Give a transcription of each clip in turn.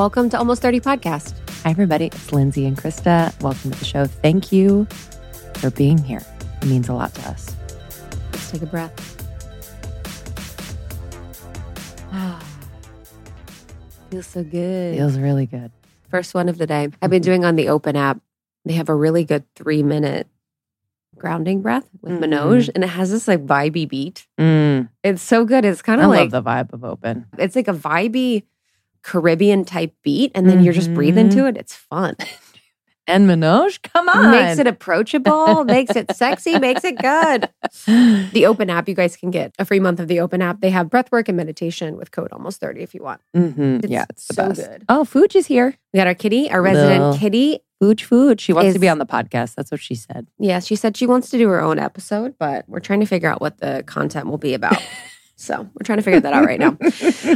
Welcome to Almost 30 Podcast. Hi, everybody. It's Lindsay and Krista. Welcome to the show. Thank you for being here. It means a lot to us. Let's take a breath. Feels so good. Feels really good. First one of the day. I've been doing on the Open app. They have a really good three minute grounding breath with Mhm. Manoj, and it has this like vibey beat. Mm, It's so good. It's kind of like love the vibe of open. it's like a vibey Caribbean type beat, and then you're just breathing Mhm. to it. It's fun. And Manoj, come on. makes it approachable, makes it sexy, makes it good. The Open app, you guys can get a free month of the Open app. They have breathwork and meditation with code almost 30 if you want. Mhm. It's Yeah, it's the so best. good. Oh, Fuj is here. We got our kitty, our resident Little- kitty. Fuj, Fuj. She wants to be on the podcast. That's what she said. Yeah, she said she wants to do her own episode, but we're trying to figure out what the content will be about. so we're trying to figure that out right now.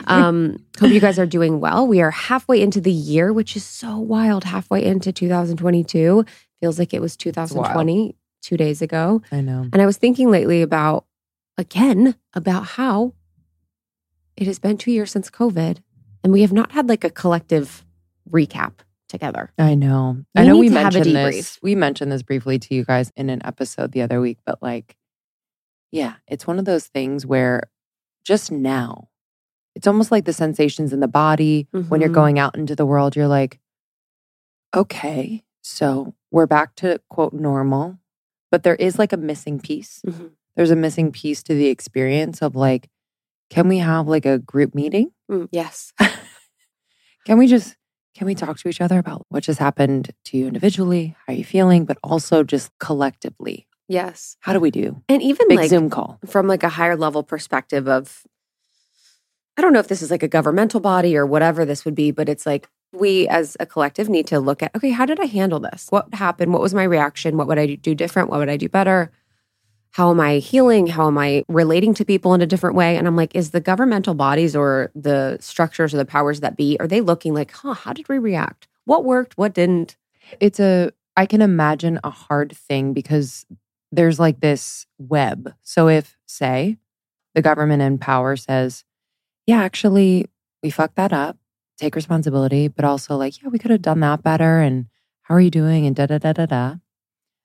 Um, hope you guys are doing well. We are halfway into the year, which is so wild. Halfway into 2022. Feels like it was 2020 two days ago. I know. And I was thinking lately about, again, about how it has been two years since COVID and we have not had like a collective recap together. I know. We I know we to have a mentioned this. We mentioned this briefly to you guys in an episode the other week, but like, yeah, it's one of those things where just now, it's almost like the sensations in the body when you're Mhm. going out into the world. You're like, okay, so we're back to quote normal, but there is like a missing piece. Mhm. There's a missing piece to the experience of like, can we have like a group meeting? Mm, yes. Can we just can we talk to each other about what just happened to you individually? How are you feeling? But also just collectively. Yes. How do we do? And even Big like Zoom call. from like a higher level perspective of I don't know if this is like a governmental body or whatever this would be, but it's like we as a collective need to look at okay, how did I handle this? What happened? What was my reaction? What would I do different? What would I do better? How am I healing? How am I relating to people in a different way? And I'm like, is the governmental bodies or the structures or the powers that be, are they looking like, huh, how did we react? What worked? What didn't? It's a I can imagine a hard thing because there's like this web. So if say the government in power says, yeah, actually we fucked that up, take responsibility, but also like, yeah, we could have done that better and how are you doing and da da da da da.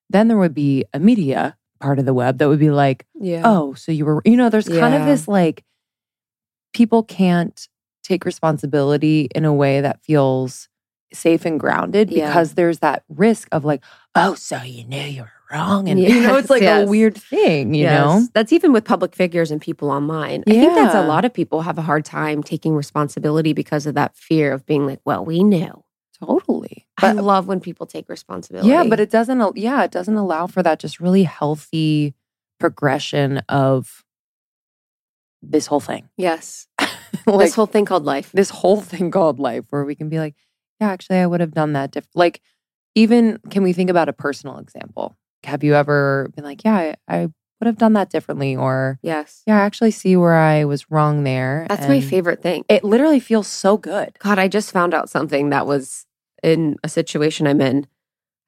Then there would be a media part of the web that would be like, Yeah. oh, so you were, you know, there's kind of this like, people can't take responsibility in a way that feels safe and grounded Yeah. because there's that risk of like, oh, so you knew you were wrong. And, you know, it's like yes. a weird thing, you Yes. know? That's even with public figures and people online. I think that's a lot of people have a hard time taking responsibility because of that fear of being like, well, we knew. Totally. I love when people take responsibility. yeah, but it doesn't, yeah, it doesn't allow for that just really healthy progression of this whole thing. yes. like, this whole thing called life. this whole thing called life where we can be like, yeah, actually, I would have done that. Diff-. Like, even can we think about a personal example? Have you ever been like, yeah, I, I would have done that differently? Or, Yes. yeah, I actually see where I was wrong there. That's my favorite thing. It literally feels so good. God, I just found out something that was in a situation I'm in,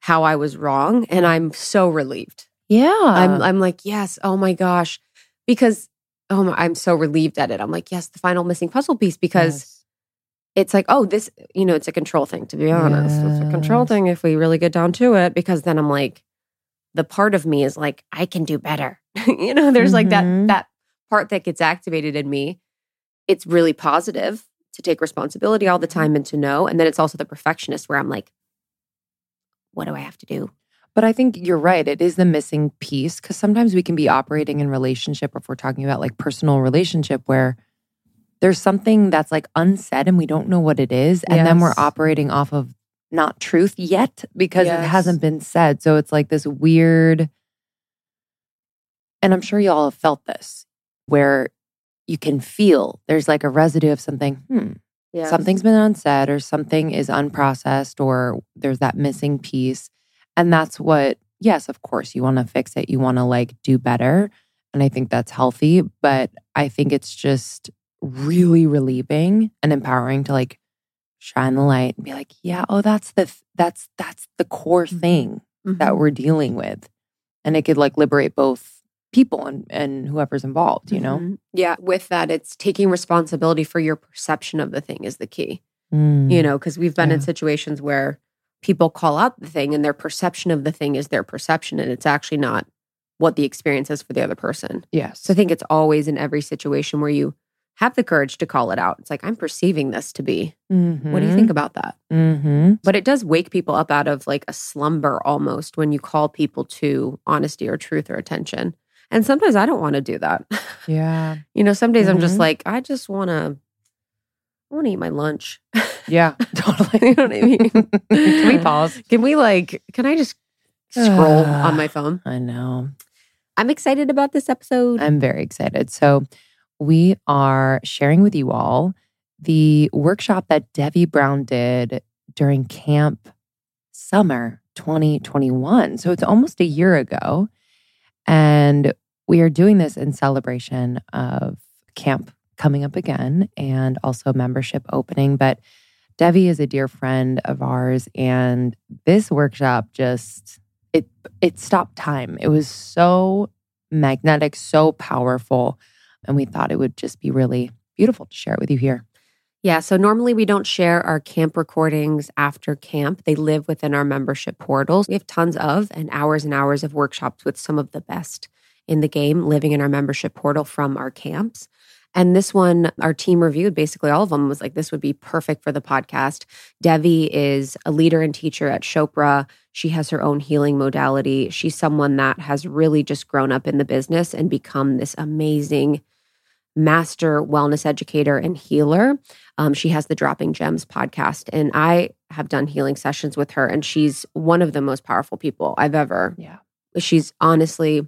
how I was wrong. And I'm so relieved. Yeah. I'm I'm like, yes, oh my gosh. Because oh my, I'm so relieved at it. I'm like, yes, the final missing puzzle piece because it's like, oh, this, you know, it's a control thing, to be honest. It's a control thing if we really get down to it, because then I'm like, the part of me is like, I can do better. you know, there's like that Mhm. that part that gets activated in me. It's really positive to take responsibility all the time and to know. And then it's also the perfectionist where I'm like, what do I have to do? But I think you're right. It is the missing piece because sometimes we can be operating in relationship, or if we're talking about like personal relationship, where there's something that's like unsaid and we don't know what it is. And then we're operating off of not truth yet because Yes. it hasn't been said. So it's like this weird, and I'm sure you all have felt this where you can feel there's like a residue of something, hmm, Yeah. something's been unsaid or something is unprocessed or there's that missing piece and that's what yes of course you want to fix it you want to like do better and i think that's healthy but i think it's just really relieving and empowering to like shine the light and be like yeah oh that's the th- that's that's the core Mhm. thing that Mhm. we're dealing with and it could like liberate both people and and whoever's involved you know Mhm. Yeah. With that, it's taking responsibility for your perception of the thing is the key. Mm. you know, because we've been in situations where people call out the thing and their perception of the thing is their perception and it's actually not what the experience is for the other person. Yes. So I think it's always in every situation where you have the courage to call it out. It's like, I'm perceiving this to be. What do you think about that? Mm-hmm. But it does wake people up out of like a slumber almost when you call people to honesty or truth or attention. And sometimes I don't want to do that. Yeah. you know, some days I'm just Mhm. like, I just want to, I want to eat my lunch. Yeah. Totally. you know what I mean? Can we pause? Can we like, can I just scroll on my phone? I know. I'm excited about this episode. I'm very excited. So, we are sharing with you all the workshop that Devi Brown did during camp summer 2021. So, it's almost a year ago. And we are doing this in celebration of camp coming up again and also membership opening. But Devi is a dear friend of ours. And this workshop just, it, it stopped time. It was so magnetic, so powerful. And we thought it would just be really beautiful to share it with you here. Yeah. So normally we don't share our camp recordings after camp. They live within our membership portals. We have tons of and hours and hours of workshops with some of the best in the game living in our membership portal from our camps. And this one, our team reviewed basically all of them, was like, this would be perfect for the podcast. Devi is a leader and teacher at Chopra. She has her own healing modality. She's someone that has really just grown up in the business and become this amazing master wellness educator and healer. Um, she has the Dropping Gems podcast, and I have done healing sessions with her, and she's one of the most powerful people I've ever. Yeah. She's honestly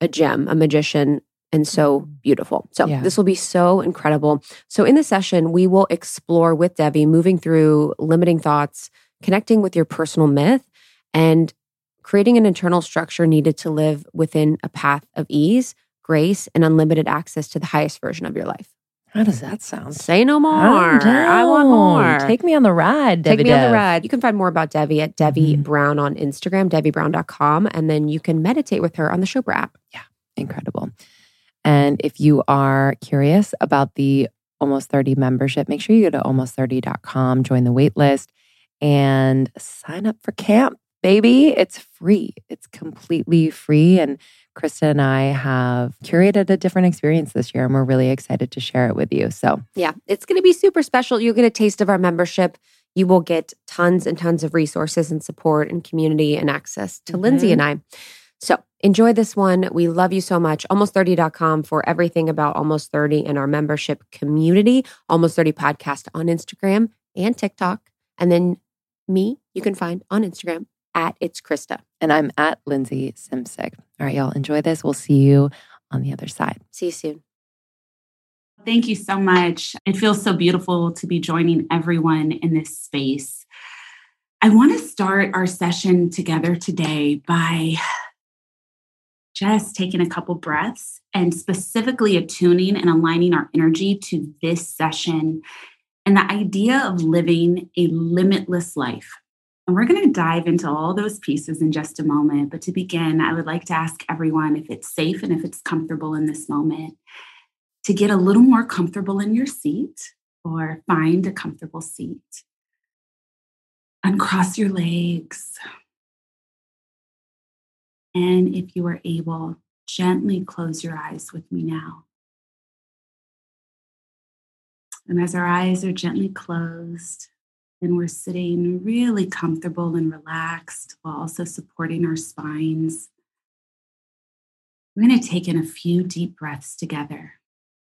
a gem, a magician, and so beautiful. So Yeah. this will be so incredible. So in the session, we will explore with Devi, moving through limiting thoughts, connecting with your personal myth, and creating an internal structure needed to live within a path of ease, grace, and unlimited access to the highest version of your life. How does that sound? Say no more. I'm want more. Take me on the ride, Devi. Take me on the ride. You can find more about Devi at Devi Mhm. Brown on Instagram, DeviBrown.com, and then you can meditate with her on the Chopra app. Yeah, incredible. And if you are curious about the Almost 30 membership, make sure you go to almost30.com, join the wait list, and sign up for camp, baby. It's free. It's completely free. And Krista and I have curated a different experience this year, and we're really excited to share it with you. So, Yeah, it's going to be super special. You'll get a taste of our membership. You will get tons and tons of resources and support and community and access to Lindsay Mhm. and I. So enjoy this one. We love you so much. Almost30.com for everything about Almost 30 and our membership community. Almost 30 podcast on Instagram and TikTok. And then me, you can find on Instagram at It's Krista. and I'm at Lindsay Simcik. All right, y'all, enjoy this. We'll see you on the other side. See you soon. Thank you so much. It feels so beautiful to be joining everyone in this space. I want to start our session together today by just taking a couple breaths and specifically attuning and aligning our energy to this session and the idea of living a limitless life. And we're going to dive into all those pieces in just a moment. But to begin, I would like to ask everyone if it's safe and if it's comfortable in this moment to get a little more comfortable in your seat or find a comfortable seat. Uncross your legs. And if you are able, gently close your eyes with me now. And as our eyes are gently closed and we're sitting really comfortable and relaxed while also supporting our spines, we're going to take in a few deep breaths together.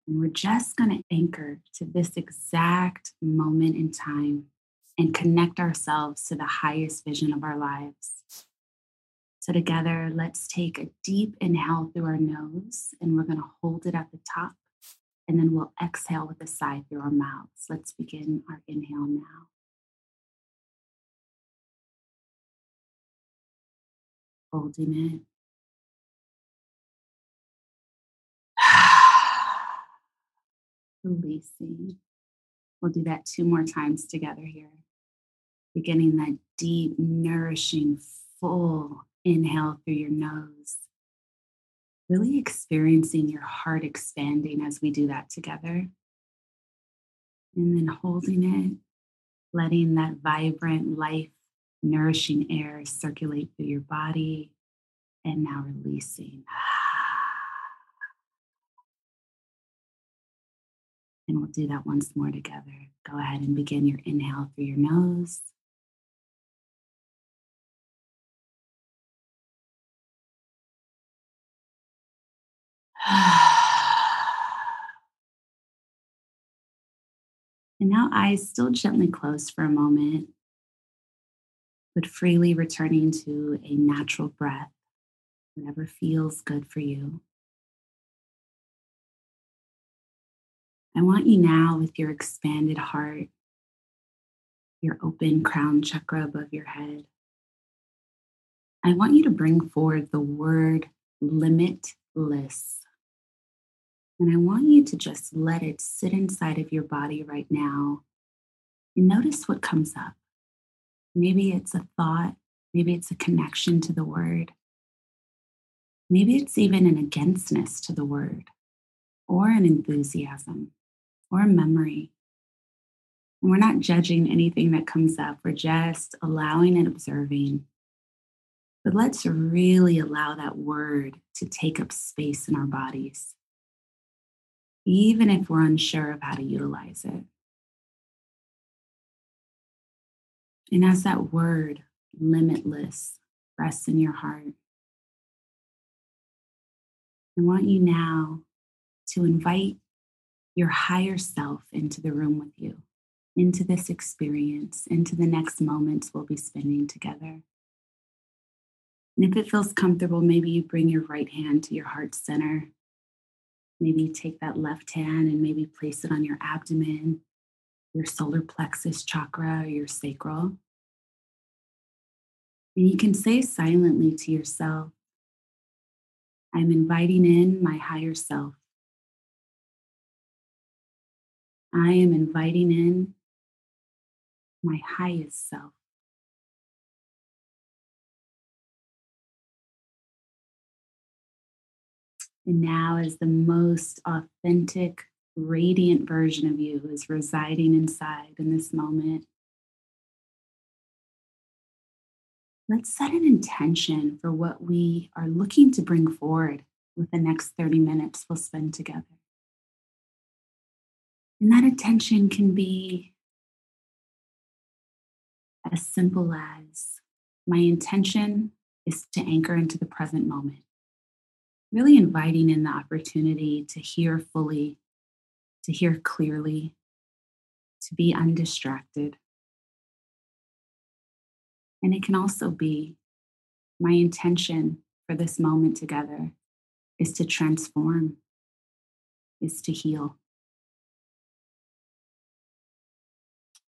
And we're just going to anchor to this exact moment in time and connect ourselves to the highest vision of our lives. So, together, let's take a deep inhale through our nose, and we're going to hold it at the top, and then we'll exhale with a sigh through our mouths. Let's begin our inhale now. Holding it. Releasing. We'll do that two more times together here. Beginning that deep, nourishing, full inhale through your nose. Really experiencing your heart expanding as we do that together. And then holding it, letting that vibrant, life nourishing air circulate through your body. And now releasing. And we'll do that once more together. Go ahead and begin your inhale through your nose. And now eyes still gently closed for a moment, but freely returning to a natural breath, whatever feels good for you. I want you now, with your expanded heart, your open crown chakra above your head, I want you to bring forward the word limitless. And I want you to just let it sit inside of your body right now and notice what comes up. Maybe it's a thought, maybe it's a connection to the word, maybe it's even an againstness to the word, or an enthusiasm, or a memory. And we're not judging anything that comes up, we're just allowing and observing. But let's really allow that word to take up space in our bodies even if we're unsure of how to utilize it. And as that word, limitless, rests in your heart, I want you now to invite your higher self into the room with you, into this experience, into the next moments we'll be spending together. And if it feels comfortable, maybe you bring your right hand to your heart center Maybe take that left hand and maybe place it on your abdomen, your solar plexus chakra, your sacral. And you can say silently to yourself, I'm inviting in my higher self. I am inviting in my highest self. And now, as the most authentic, radiant version of you is residing inside in this moment, let's set an intention for what we are looking to bring forward with the next 30 minutes we'll spend together. And that intention can be as simple as my intention is to anchor into the present moment really inviting in the opportunity to hear fully, to hear clearly, to be undistracted. And it can also be my intention for this moment together is to transform, is to heal.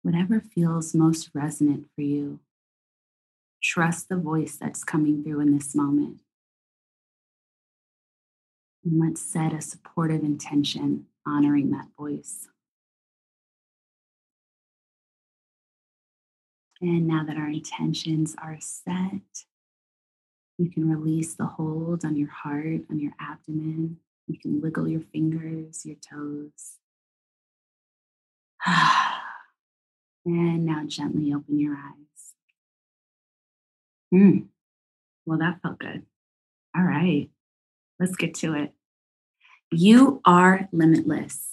Whatever feels most resonant for you, trust the voice that's coming through in this moment. And let's set a supportive intention honoring that voice. And now that our intentions are set, you can release the hold on your heart, on your abdomen. You can wiggle your fingers, your toes. and now gently open your eyes. Hmm. Well, that felt good. All right. Let's get to it. You are limitless.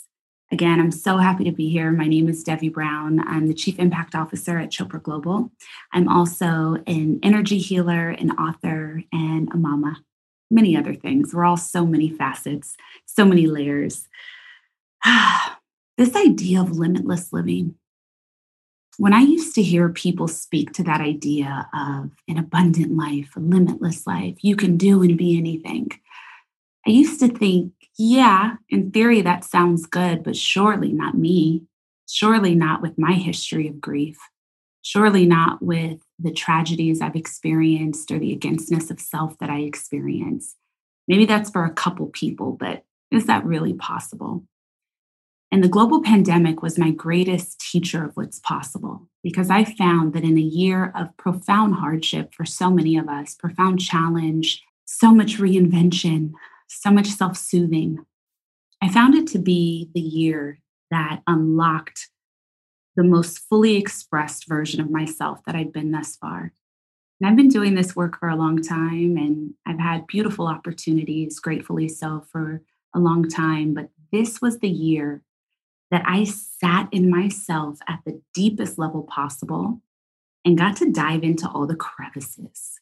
Again, I'm so happy to be here. My name is Devi Brown. I'm the Chief Impact Officer at Chopra Global. I'm also an energy healer, an author, and a mama, many other things. We're all so many facets, so many layers. this idea of limitless living, when I used to hear people speak to that idea of an abundant life, a limitless life, you can do and be anything. I used to think, yeah, in theory, that sounds good, but surely not me. Surely not with my history of grief. Surely not with the tragedies I've experienced or the againstness of self that I experience. Maybe that's for a couple people, but is that really possible? And the global pandemic was my greatest teacher of what's possible because I found that in a year of profound hardship for so many of us, profound challenge, so much reinvention, so much self soothing. I found it to be the year that unlocked the most fully expressed version of myself that I'd been thus far. And I've been doing this work for a long time and I've had beautiful opportunities, gratefully so, for a long time. But this was the year that I sat in myself at the deepest level possible and got to dive into all the crevices.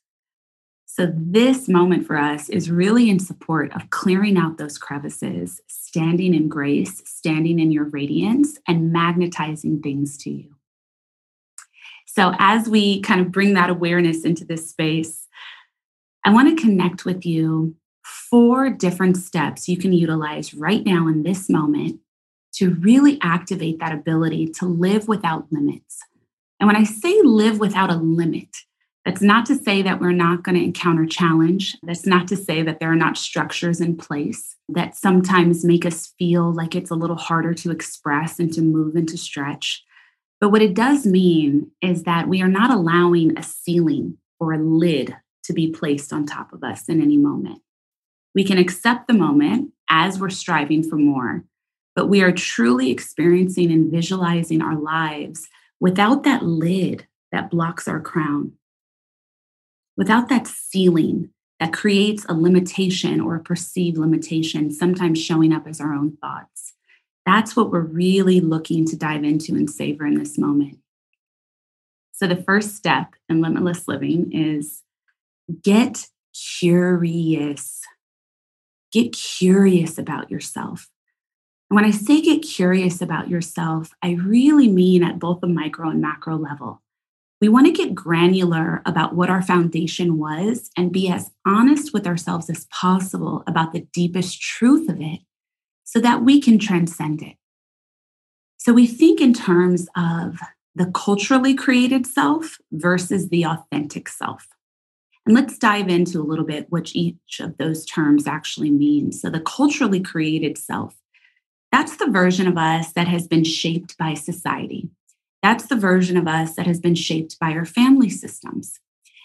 So, this moment for us is really in support of clearing out those crevices, standing in grace, standing in your radiance, and magnetizing things to you. So, as we kind of bring that awareness into this space, I want to connect with you four different steps you can utilize right now in this moment to really activate that ability to live without limits. And when I say live without a limit, that's not to say that we're not going to encounter challenge. That's not to say that there are not structures in place that sometimes make us feel like it's a little harder to express and to move and to stretch. But what it does mean is that we are not allowing a ceiling or a lid to be placed on top of us in any moment. We can accept the moment as we're striving for more, but we are truly experiencing and visualizing our lives without that lid that blocks our crown, without that ceiling that creates a limitation or a perceived limitation, sometimes showing up as our own thoughts. That's what we're really looking to dive into and savor in this moment. So, the first step in limitless living is get curious. Get curious about yourself. And when I say get curious about yourself, I really mean at both the micro and macro level. We want to get granular about what our foundation was and be as honest with ourselves as possible about the deepest truth of it so that we can transcend it. So we think in terms of the culturally created self versus the authentic self. And let's dive into a little bit what each of those terms actually means. So, the culturally created self, that's the version of us that has been shaped by society. That's the version of us that has been shaped by our family systems.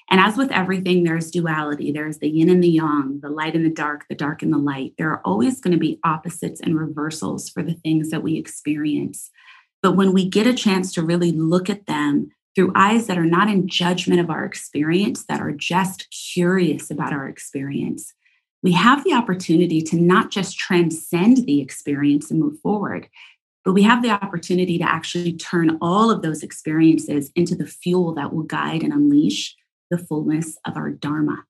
And as with everything, there's duality. There's the yin and the yang, the light and the dark, the dark and the light. There are always going to be opposites and reversals for the things that we experience. But when we get a chance to really look at them through eyes that are not in judgment of our experience, that are just curious about our experience, we have the opportunity to not just transcend the experience and move forward, but we have the opportunity to actually turn all of those experiences into the fuel that will guide and unleash the fullness of our Dharma.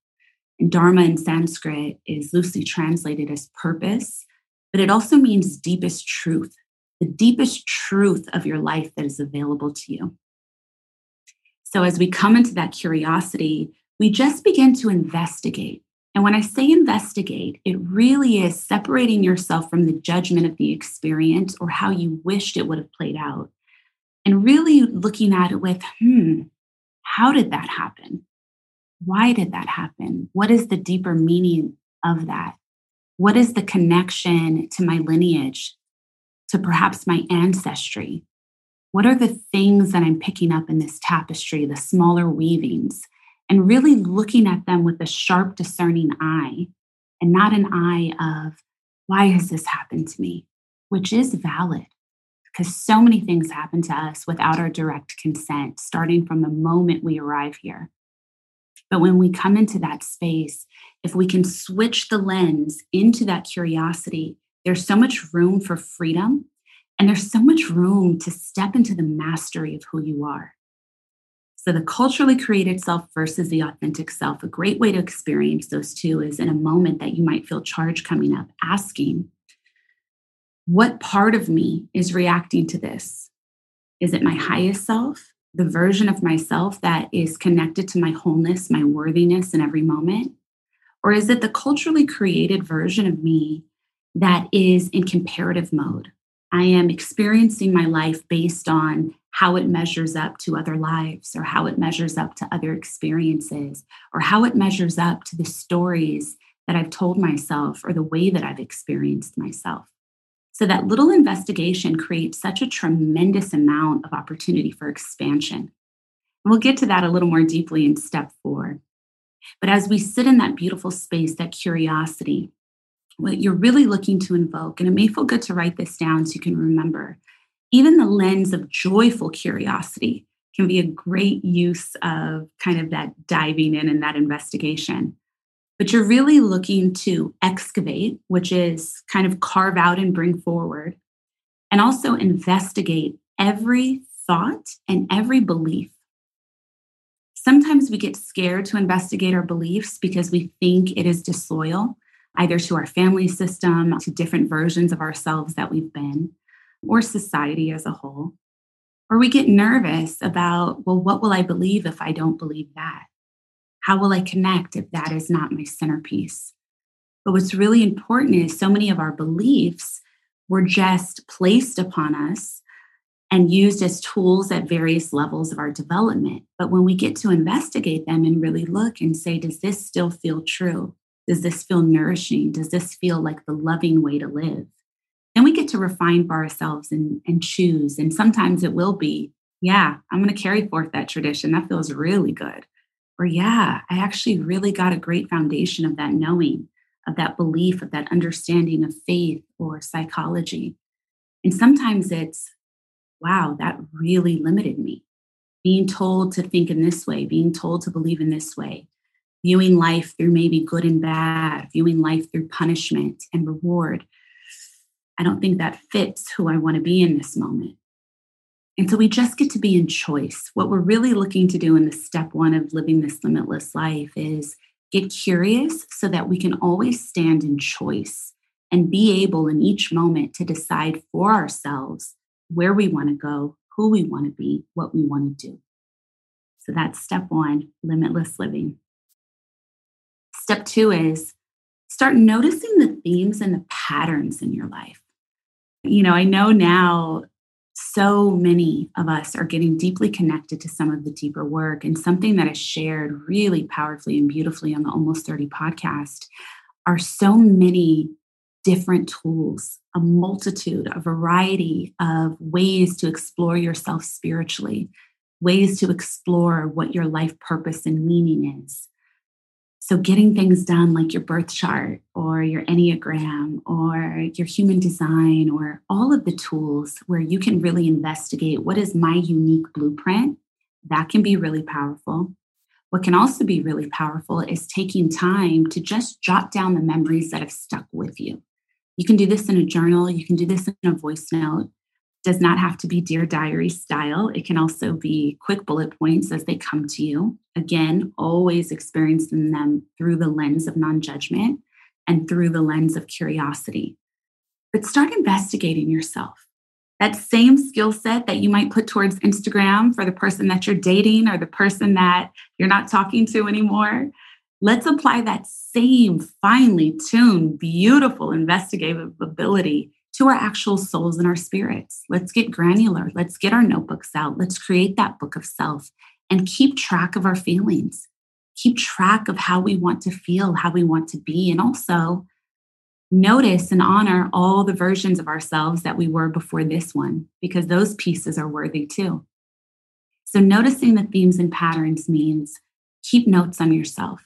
And Dharma in Sanskrit is loosely translated as purpose, but it also means deepest truth, the deepest truth of your life that is available to you. So as we come into that curiosity, we just begin to investigate. And when I say investigate, it really is separating yourself from the judgment of the experience or how you wished it would have played out. And really looking at it with, hmm, how did that happen? why did that happen? What is the deeper meaning of that? What is the connection to my lineage, to perhaps my ancestry? What are the things that I'm picking up in this tapestry, the smaller weavings, and really looking at them with a sharp, discerning eye and not an eye of, why has this happened to me? Which is valid because so many things happen to us without our direct consent, starting from the moment we arrive here. But when we come into that space, if we can switch the lens into that curiosity, there's so much room for freedom and there's so much room to step into the mastery of who you are. So, the culturally created self versus the authentic self, a great way to experience those two is in a moment that you might feel charge coming up, asking, What part of me is reacting to this? Is it my highest self? the version of myself that is connected to my wholeness, my worthiness in every moment? Or is it the culturally created version of me that is in comparative mode? I am experiencing my life based on how it measures up to other lives, or how it measures up to other experiences, or how it measures up to the stories that I've told myself, or the way that I've experienced myself. So that little investigation creates such a tremendous amount of opportunity for expansion. We'll get to that a little more deeply in step four. But as we sit in that beautiful space, that curiosity, what you're really looking to invoke, and it may feel good to write this down so you can remember, Even the lens of joyful curiosity can be a great use of kind of that diving in and that investigation. But you're really looking to excavate, which is kind of carve out and bring forward, and also investigate every thought and every belief. Sometimes we get scared to investigate our beliefs because we think it is disloyal, either to our family system, to different versions of ourselves that we've been, or society as a whole. Or we get nervous about, well, what will I believe if I don't believe that? How will I connect if that is not my centerpiece? But what's really important is so many of our beliefs were just placed upon us and used as tools at various levels of our development. But when we get to investigate them and really look and say, does this still feel true? Does this feel nourishing? Does this feel like the loving way to live? Then we get to refine for ourselves and, and choose. And sometimes it will be, yeah, I'm going to carry forth that tradition. That feels really good. Or, yeah, I actually really got a great foundation of that knowing, of that belief, of that understanding of faith or psychology. And sometimes it's, wow, that really limited me. Being told to think in this way, being told to believe in this way, viewing life through maybe good and bad, viewing life through punishment and reward I don't think that fits who I want to be in this moment. And so we just get to be in choice. What we're really looking to do in the step one of living this limitless life is get curious so that we can always stand in choice and be able in each moment to decide for ourselves where we want to go, who we want to be, what we want to do. So that's step one limitless living. Step two is start noticing the themes and the patterns in your life. You know, I know now so many of us are getting deeply connected to some of the deeper work. And something that is shared really powerfully and beautifully on the Almost 30 podcast are so many different tools, a multitude, a variety of ways to explore yourself spiritually, ways to explore what your life purpose and meaning is. So, getting things done like your birth chart or your Enneagram or your human design or all of the tools where you can really investigate what is my unique blueprint, that can be really powerful. What can also be really powerful is taking time to just jot down the memories that have stuck with you. You can do this in a journal, you can do this in a voice note does not have to be Dear Diary style. It can also be quick bullet points as they come to you. Again, always experiencing them through the lens of non judgment and through the lens of curiosity. But start investigating yourself. That same skill set that you might put towards Instagram for the person that you're dating or the person that you're not talking to anymore. Let's apply that same finely tuned, beautiful investigative ability to our actual souls and our spirits. Let's get granular. Let's get our notebooks out. Let's create that book of self and keep track of our feelings. Keep track of how we want to feel, how we want to be, and also notice and honor all the versions of ourselves that we were before this one, because those pieces are worthy too. So, noticing the themes and patterns means keep notes on yourself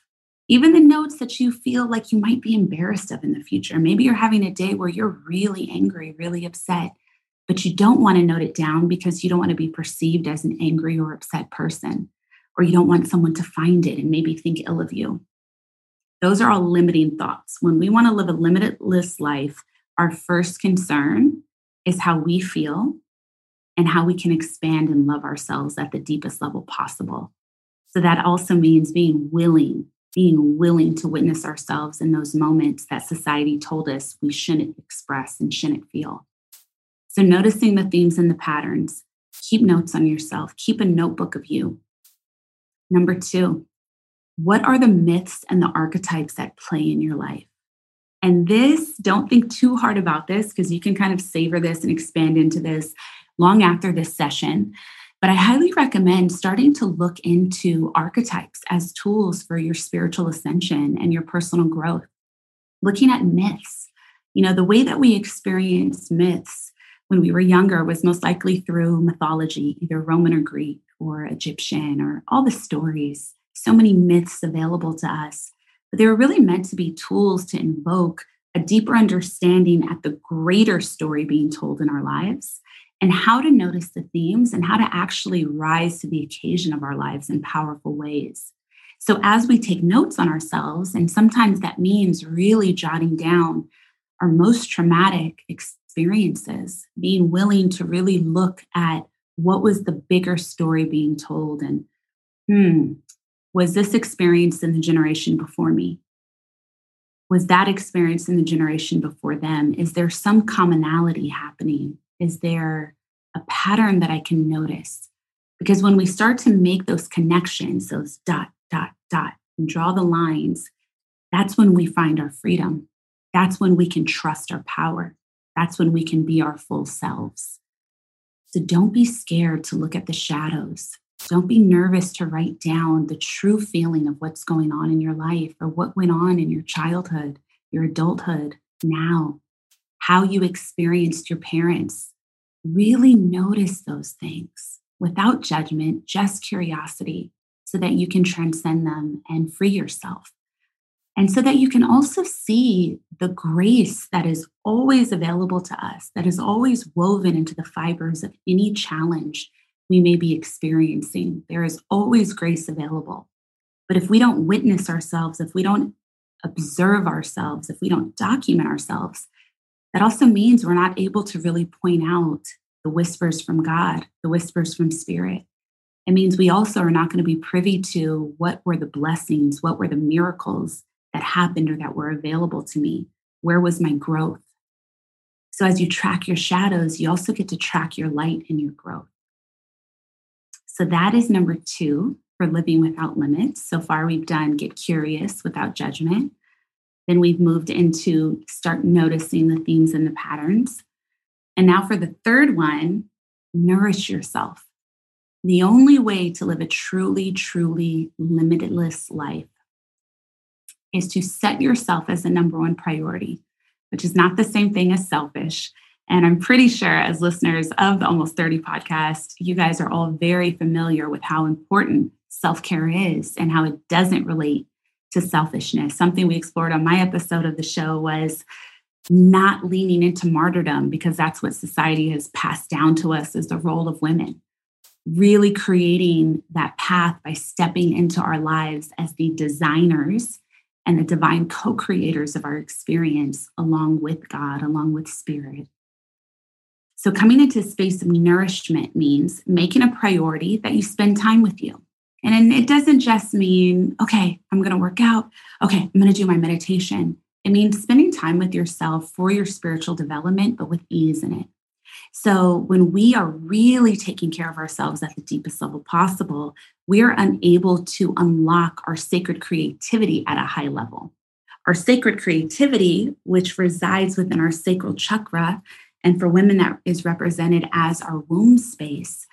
even the notes that you feel like you might be embarrassed of in the future. Maybe you're having a day where you're really angry, really upset, but you don't want to note it down because you don't want to be perceived as an angry or upset person, or you don't want someone to find it and maybe think ill of you. Those are all limiting thoughts. When we want to live a limitless life, our first concern is how we feel and how we can expand and love ourselves at the deepest level possible. So that also means being willing being willing to witness ourselves in those moments that society told us we shouldn't express and shouldn't feel. So, noticing the themes and the patterns, keep notes on yourself, keep a notebook of you. Number two, what are the myths and the archetypes that play in your life? And this, don't think too hard about this because you can kind of savor this and expand into this long after this session. But I highly recommend starting to look into archetypes as tools for your spiritual ascension and your personal growth. Looking at myths. You know, the way that we experience myths when we were younger was most likely through mythology, either Roman or Greek or Egyptian or all the stories. So many myths available to us. But they were really meant to be tools to invoke a deeper understanding at the greater story being told in our lives and how to notice the themes and how to actually rise to the occasion of our lives in powerful ways. So, as we take notes on ourselves, and sometimes that means really jotting down our most traumatic experiences, being willing to really look at what was the bigger story being told and, hmm, was this experience in the generation before me? Was that experience in the generation before them? Is there some commonality happening? Is there a pattern that I can notice? Because when we start to make those connections, those dot, dot, dot, and draw the lines, that's when we find our freedom. That's when we can trust our power. That's when we can be our full selves. So don't be scared to look at the shadows. Don't be nervous to write down the true feeling of what's going on in your life or what went on in your childhood, your adulthood, now, how you experienced your parents. Really notice those things without judgment, just curiosity, so that you can transcend them and free yourself. And so that you can also see the grace that is always available to us, that is always woven into the fibers of any challenge we may be experiencing. There is always grace available. But if we don't witness ourselves, if we don't observe ourselves, if we don't document ourselves, that also means we're not able to really point out the whispers from God, the whispers from spirit. It means we also are not going to be privy to what were the blessings, what were the miracles that happened or that were available to me. Where was my growth? So, as you track your shadows, you also get to track your light and your growth. So that is number two for living without limits. So far, we've done get curious without judgment. Then we've moved into start noticing the themes and the patterns. And now for the third one, nourish yourself. The only way to live a truly, truly limitless life is to set yourself as the number one priority, which is not the same thing as selfish. And I'm pretty sure, as listeners of the Almost 30 podcast, you guys are all very familiar with how important self care is and how it doesn't relate to selfishness. Something we explored on my episode of the show was not leaning into martyrdom because that's what society has passed down to us as the role of women. Really creating that path by stepping into our lives as the designers and the divine co creators of our experience, along with God, along with spirit. So, coming into a space of nourishment means making a priority that you spend time with you. And it doesn't just mean, okay, I'm going to work out. Okay, I'm going to do my meditation. It means spending time with yourself for your spiritual development, but with ease in it. So, when we are really taking care of ourselves at the deepest level possible, we are unable to unlock our sacred creativity at a high level. Our sacred creativity, which resides within our sacral chakra, and for women, that is represented as our womb space,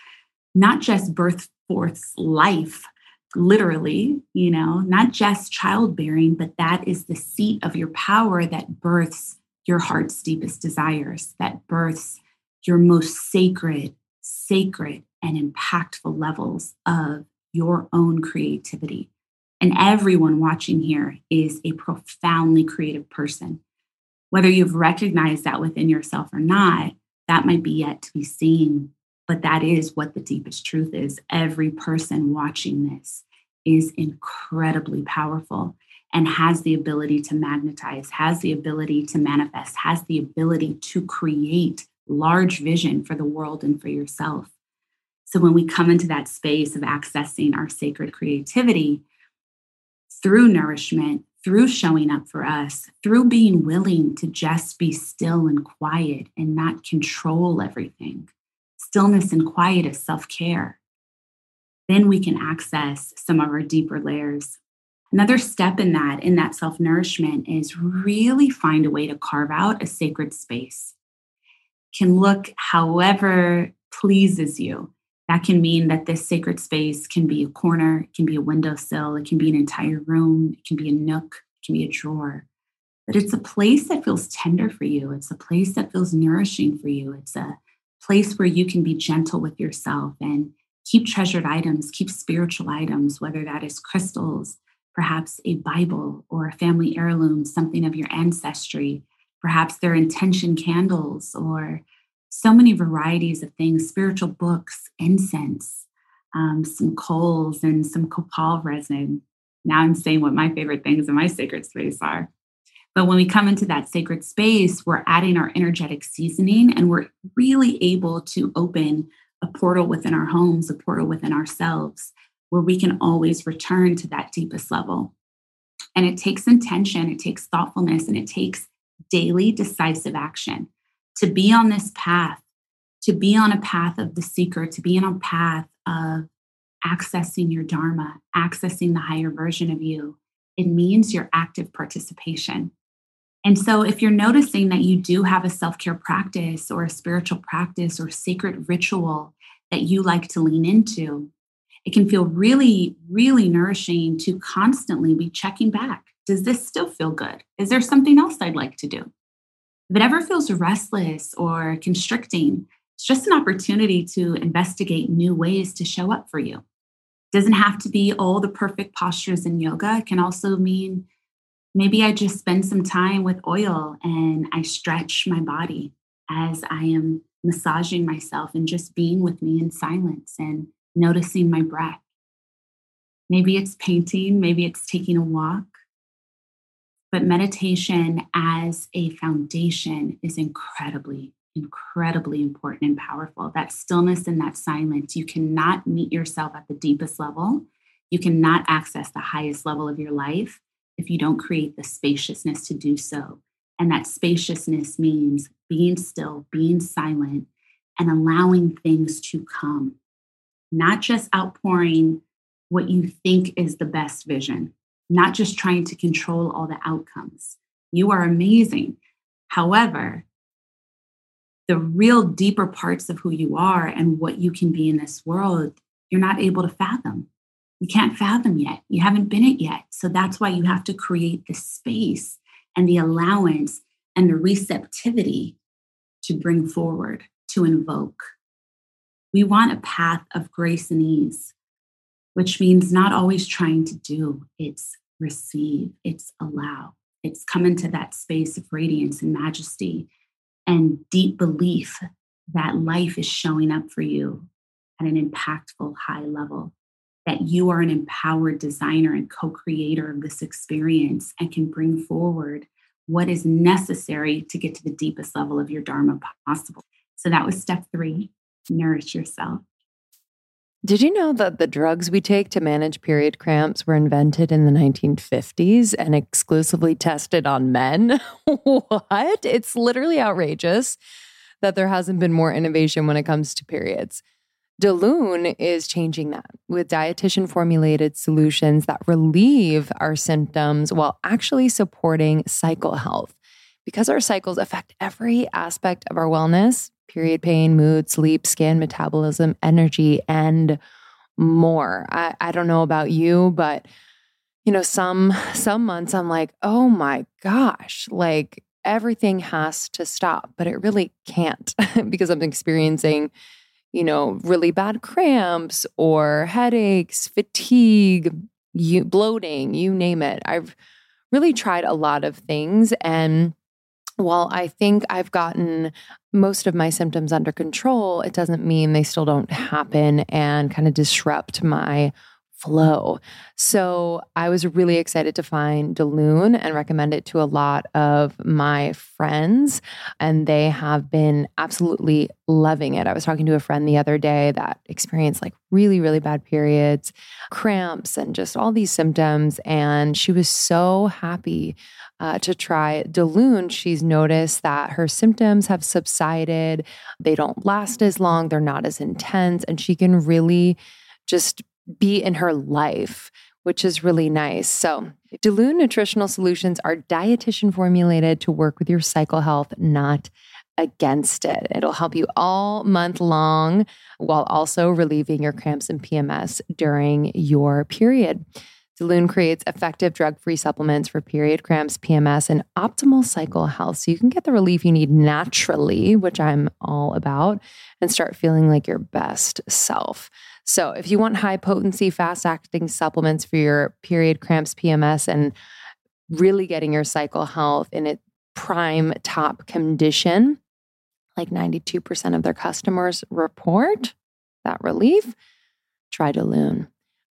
not just birth forth life, literally, you know, not just childbearing, but that is the seat of your power that births your heart's deepest desires, that births your most sacred, sacred, and impactful levels of your own creativity. And everyone watching here is a profoundly creative person. Whether you've recognized that within yourself or not, that might be yet to be seen. But that is what the deepest truth is. Every person watching this is incredibly powerful and has the ability to magnetize, has the ability to manifest, has the ability to create large vision for the world and for yourself. So when we come into that space of accessing our sacred creativity through nourishment, through showing up for us, through being willing to just be still and quiet and not control everything. Stillness and quiet is self care. Then we can access some of our deeper layers. Another step in that, in that self nourishment, is really find a way to carve out a sacred space. Can look however pleases you. That can mean that this sacred space can be a corner, it can be a windowsill, it can be an entire room, it can be a nook, it can be a drawer. But it's a place that feels tender for you. It's a place that feels nourishing for you. It's a place where you can be gentle with yourself and keep treasured items, keep spiritual items, whether that is crystals, perhaps a Bible or a family heirloom, something of your ancestry, perhaps their intention candles or so many varieties of things spiritual books, incense, um, some coals, and some copal resin. Now I'm saying what my favorite things in my sacred space are. But when we come into that sacred space, we're adding our energetic seasoning and we're really able to open a portal within our homes, a portal within ourselves, where we can always return to that deepest level. And it takes intention, it takes thoughtfulness, and it takes daily decisive action to be on this path, to be on a path of the seeker, to be on a path of accessing your Dharma, accessing the higher version of you. It means your active participation. And so, if you're noticing that you do have a self care practice or a spiritual practice or sacred ritual that you like to lean into, it can feel really, really nourishing to constantly be checking back. Does this still feel good? Is there something else I'd like to do? If it ever feels restless or constricting, it's just an opportunity to investigate new ways to show up for you. It doesn't have to be all the perfect postures in yoga. It can also mean maybe I just spend some time with oil and I stretch my body as I am massaging myself and just being with me in silence and noticing my breath. Maybe it's painting, maybe it's taking a walk. But meditation as a foundation is incredibly, incredibly important and powerful. That stillness and that silence, you cannot meet yourself at the deepest level. You cannot access the highest level of your life if you don't create the spaciousness to do so. And that spaciousness means being still, being silent, and allowing things to come, not just outpouring what you think is the best vision, not just trying to control all the outcomes. You are amazing. However, the real deeper parts of who you are and what you can be in this world, you're not able to fathom you can't fathom yet. You haven't been it yet. So that's why you have to create the space and the allowance and the receptivity to bring forward, to invoke. We want a path of grace and ease, which means not always trying to do, it's receive, it's allow. It's come into that space of radiance and majesty and deep belief that life is showing up for you at an impactful high level that you are an empowered designer and co creator of this experience and can bring forward what is necessary to get to the deepest level of your Dharma possible. So that was step three nourish yourself. Did you know that the drugs we take to manage period cramps were invented in the 1950s and exclusively tested on men? what? It's literally outrageous that there hasn't been more innovation when it comes to periods. Delune is changing that with dietitian formulated solutions that relieve our symptoms while actually supporting cycle health. Because our cycles affect every aspect of our wellness period pain, mood, sleep, skin, metabolism, energy, and more. I, I don't know about you, but you know, some some months I'm like, oh my gosh, like everything has to stop, but it really can't because I'm experiencing you know, really bad cramps or headaches, fatigue, you, bloating, you name it. I've really tried a lot of things. And while I think I've gotten most of my symptoms under control, it doesn't mean they still don't happen and kind of disrupt my flow. So I was really excited to find Delune and recommend it to a lot of my friends. And they have been absolutely loving it. I was talking to a friend the other day that experienced like really, really bad periods, cramps, and just all these symptoms. And she was so happy uh, to try Delune. She's noticed that her symptoms have subsided. They don't last as long, they're not as intense, and she can really just be in her life, which is really nice. So, Delune Nutritional Solutions are dietitian formulated to work with your cycle health, not against it. It'll help you all month long while also relieving your cramps and PMS during your period. Delune creates effective drug free supplements for period cramps, PMS, and optimal cycle health. So you can get the relief you need naturally, which I'm all about, and start feeling like your best self. So, if you want high potency, fast acting supplements for your period cramps, PMS, and really getting your cycle health in its prime top condition, like 92% of their customers report that relief. Try Delune.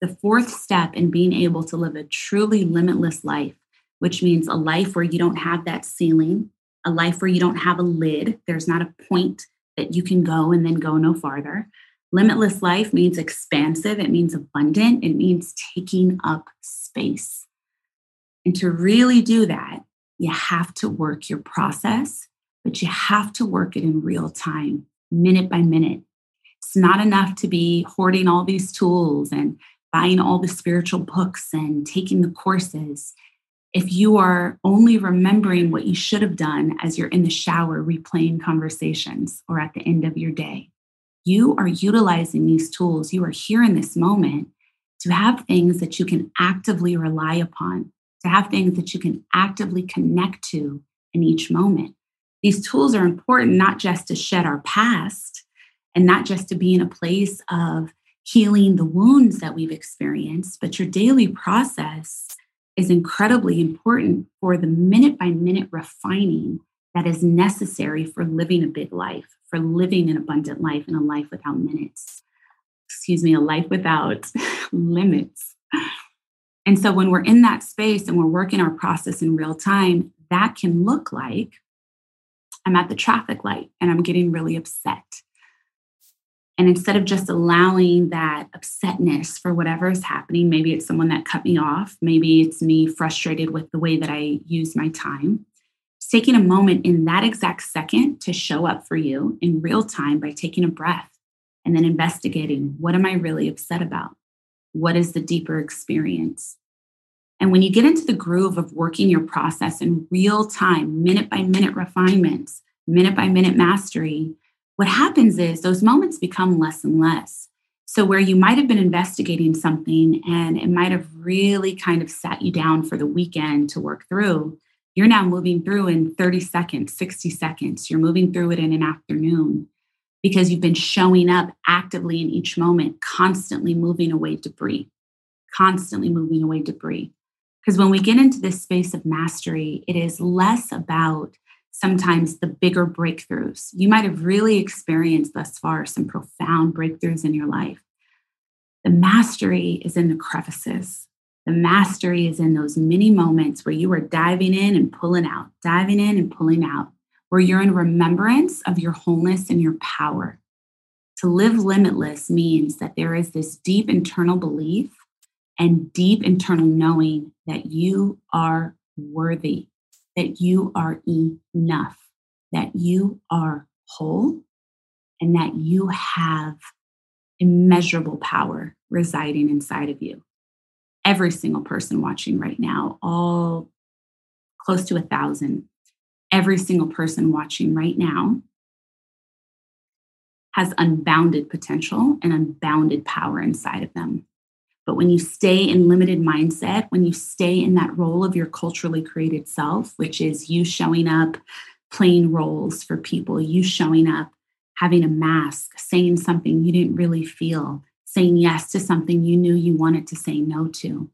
The fourth step in being able to live a truly limitless life, which means a life where you don't have that ceiling, a life where you don't have a lid, there's not a point that you can go and then go no farther. Limitless life means expansive, it means abundant, it means taking up space. And to really do that, you have to work your process, but you have to work it in real time, minute by minute. It's not enough to be hoarding all these tools and buying all the spiritual books and taking the courses, if you are only remembering what you should have done as you're in the shower replaying conversations or at the end of your day, you are utilizing these tools. You are here in this moment to have things that you can actively rely upon, to have things that you can actively connect to in each moment. These tools are important not just to shed our past and not just to be in a place of healing the wounds that we've experienced, but your daily process is incredibly important for the minute by minute refining that is necessary for living a big life, for living an abundant life and a life without minutes. Excuse me, a life without limits. And so when we're in that space and we're working our process in real time, that can look like I'm at the traffic light and I'm getting really upset and instead of just allowing that upsetness for whatever is happening, maybe it's someone that cut me off, maybe it's me frustrated with the way that I use my time. It's taking a moment in that exact second to show up for you in real time by taking a breath and then investigating what am I really upset about? What is the deeper experience? And when you get into the groove of working your process in real time, minute by minute refinements, minute by minute mastery, what happens is those moments become less and less. So, where you might have been investigating something and it might have really kind of sat you down for the weekend to work through, you're now moving through in 30 seconds, 60 seconds. You're moving through it in an afternoon because you've been showing up actively in each moment, constantly moving away debris, constantly moving away debris. Because when we get into this space of mastery, it is less about sometimes the bigger breakthroughs. You might have really experienced thus far some profound breakthroughs in your life. The mastery is in the crevices. The mastery is in those mini moments where you are diving in and pulling out, diving in and pulling out, where you're in remembrance of your wholeness and your power. To live limitless means that there is this deep internal belief and deep internal knowing that you are worthy that you are enough, that you are whole, and that you have immeasurable power residing inside of you. Every single person watching right now, all close to a thousand, every single person watching right now has unbounded potential and unbounded power inside of them. But when you stay in limited mindset, when you stay in that role of your culturally created self, which is you showing up playing roles for people, you showing up having a mask, saying something you didn't really feel, saying yes to something you knew you wanted to say no to.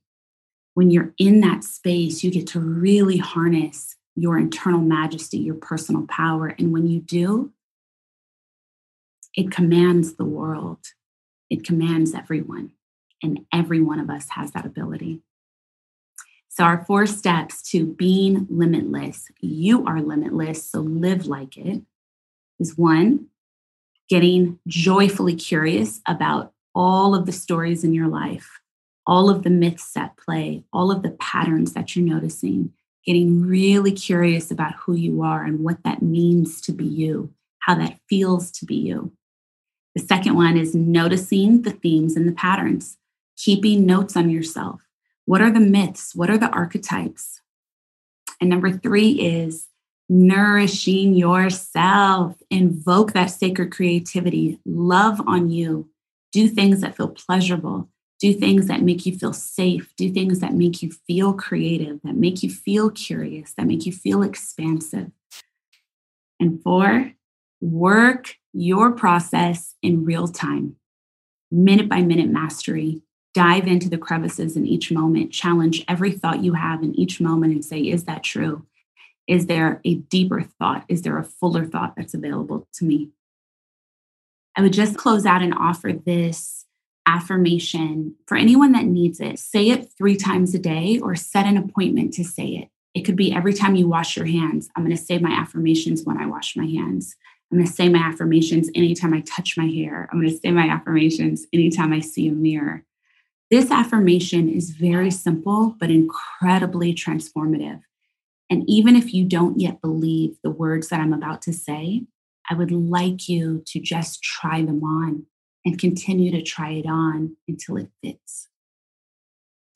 When you're in that space, you get to really harness your internal majesty, your personal power. And when you do, it commands the world, it commands everyone. And every one of us has that ability. So, our four steps to being limitless you are limitless, so live like it is one, getting joyfully curious about all of the stories in your life, all of the myths at play, all of the patterns that you're noticing, getting really curious about who you are and what that means to be you, how that feels to be you. The second one is noticing the themes and the patterns keeping notes on yourself. What are the myths? What are the archetypes? And number three is nourishing yourself. Invoke that sacred creativity. Love on you. Do things that feel pleasurable. Do things that make you feel safe. Do things that make you feel creative, that make you feel curious, that make you feel expansive. And four, work your process in real time, minute by minute mastery. Dive into the crevices in each moment, challenge every thought you have in each moment and say, Is that true? Is there a deeper thought? Is there a fuller thought that's available to me? I would just close out and offer this affirmation for anyone that needs it. Say it three times a day or set an appointment to say it. It could be every time you wash your hands. I'm going to say my affirmations when I wash my hands. I'm going to say my affirmations anytime I touch my hair. I'm going to say my affirmations anytime I see a mirror. This affirmation is very simple, but incredibly transformative. And even if you don't yet believe the words that I'm about to say, I would like you to just try them on and continue to try it on until it fits.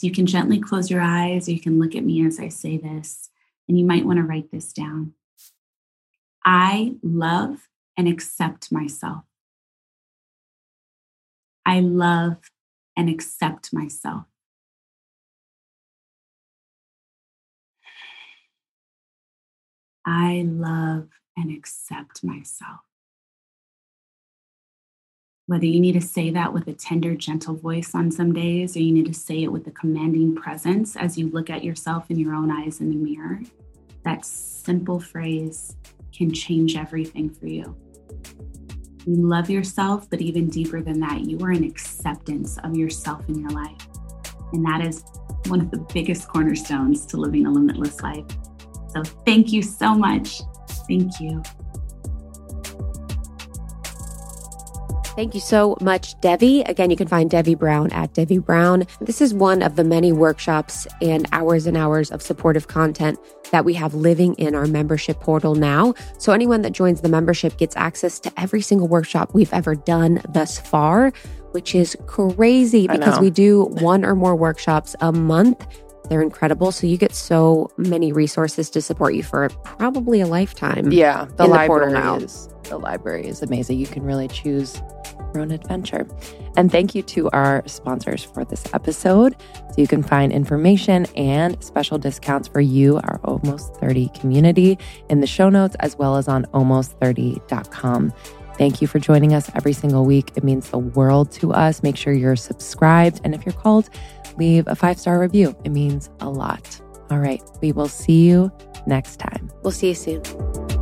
You can gently close your eyes or you can look at me as I say this, and you might want to write this down. I love and accept myself. I love and accept myself. I love and accept myself. Whether you need to say that with a tender, gentle voice on some days, or you need to say it with a commanding presence as you look at yourself in your own eyes in the mirror, that simple phrase can change everything for you. You love yourself, but even deeper than that, you are in acceptance of yourself in your life. And that is one of the biggest cornerstones to living a limitless life. So thank you so much. Thank you. Thank you so much, Devi. Again, you can find Devi Brown at Devi Brown. This is one of the many workshops and hours and hours of supportive content that we have living in our membership portal now. So anyone that joins the membership gets access to every single workshop we've ever done thus far, which is crazy because we do one or more workshops a month. They're incredible. So you get so many resources to support you for probably a lifetime. Yeah, the in the library is the library is amazing. You can really choose your own adventure. And thank you to our sponsors for this episode. So you can find information and special discounts for you, our Almost 30 community, in the show notes as well as on almost30.com. Thank you for joining us every single week. It means the world to us. Make sure you're subscribed. And if you're called, leave a five star review. It means a lot. All right. We will see you next time. We'll see you soon.